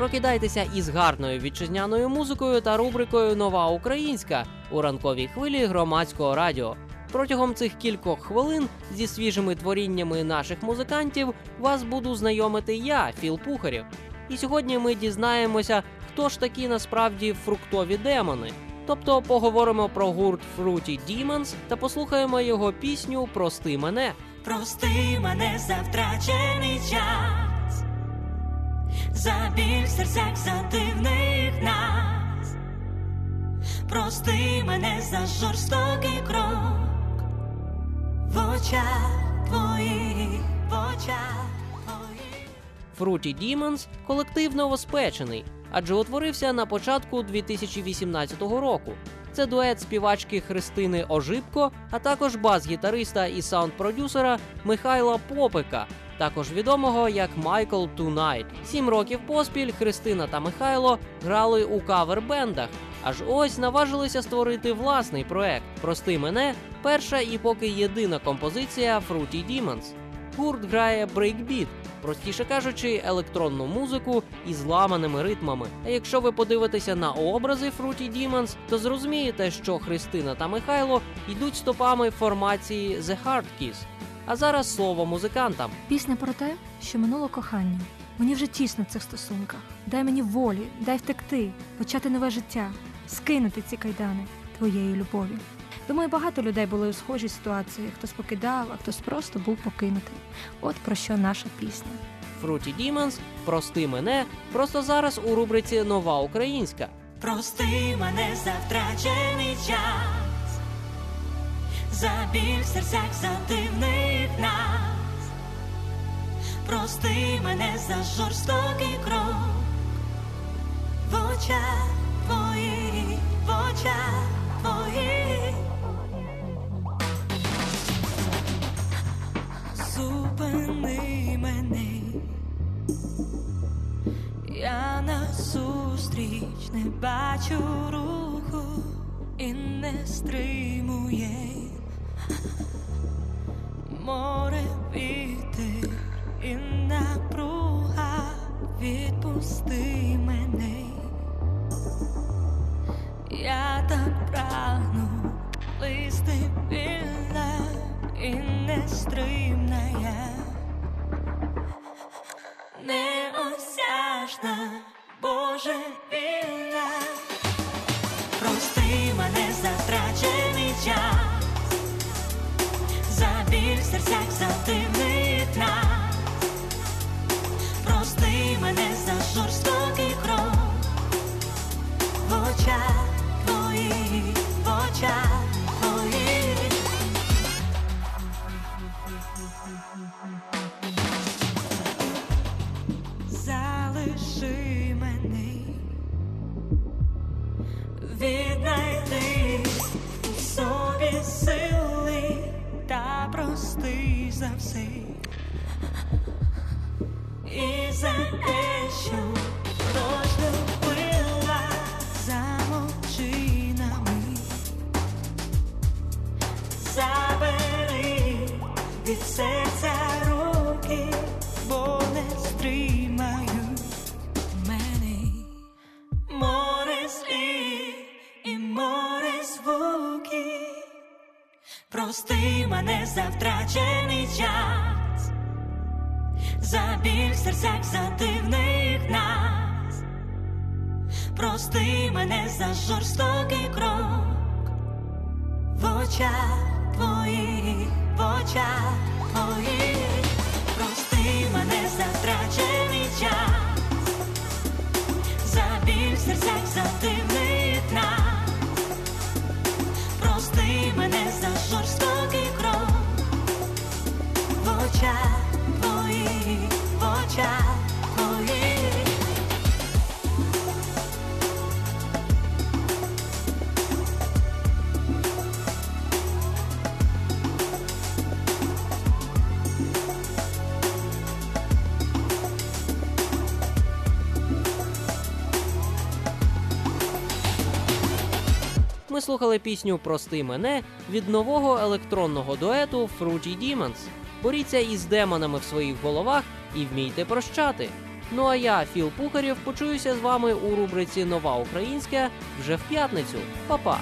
Прокидайтеся із гарною вітчизняною музикою та рубрикою Нова Українська у ранковій хвилі громадського радіо. Протягом цих кількох хвилин зі свіжими творіннями наших музикантів вас буду знайомити я, Філ Пухарєв. І сьогодні ми дізнаємося, хто ж такі насправді фруктові демони. Тобто поговоримо про гурт Fruity Demons та послухаємо його пісню Прости мене. Прости мене за втрачений час, за біль в серцях за дивних нас, прости мене за жорстокий крок в очах твоїх, в очах твоїх. Fruity Demons – колектив новоспечений, адже утворився на початку 2018 року. Це дует співачки Христини Ожибко, а також бас-гітариста і саунд-продюсера Михайла Попика, також відомого як Майкл Тунайт. Сім років поспіль Христина та Михайло грали у кавер-бендах. Аж ось наважилися створити власний проект. Прости мене, перша і поки єдина композиція Fruity Demons. Гурт грає брейкбіт, простіше кажучи, електронну музику із ламаними ритмами. А якщо ви подивитеся на образи Fruity Demons, то зрозумієте, що Христина та Михайло йдуть стопами формації The Hard Kiss. А зараз слово музикантам. Пісня про те, що минуло кохання. Мені вже тісно в цих стосунках. Дай мені волі, дай втекти, почати нове життя, скинути ці кайдани твоєї любові. Думаю, багато людей були у схожій ситуації. Хтось покидав, а хтось просто був покинутий. От про що наша пісня. Fruity Demons Прости мене просто зараз у рубриці Нова Українська. Прости мене за втрачений час, за біль в серцях за дивних нас, прости мене за жорстокий крок в очах твоїх, Я назустріч не бачу руху і не стримує море вітер і напруга відпусти мене. Я так прагну листи вільна і нестримна я неосяжна, Боже вільна. Прости мене за втрачений час, за біль в за дивних залиши мене, віднайди у собі сили та прости за все. І за те, що розлюбила, мене за втрачений час, за біль в серцях за дивних нас. Прости мене за жорстокий крок в очах твоїх, в очах твоїх. Прости мене за втрачений час, за біль в серцях за дивних Ми слухали пісню Прости мене від нового електронного дуету Fruity Demons. Боріться із демонами в своїх головах і вмійте прощати. Ну а я, Філ Пухарєв, почуюся з вами у рубриці Нова Українська вже в п'ятницю. Па-па!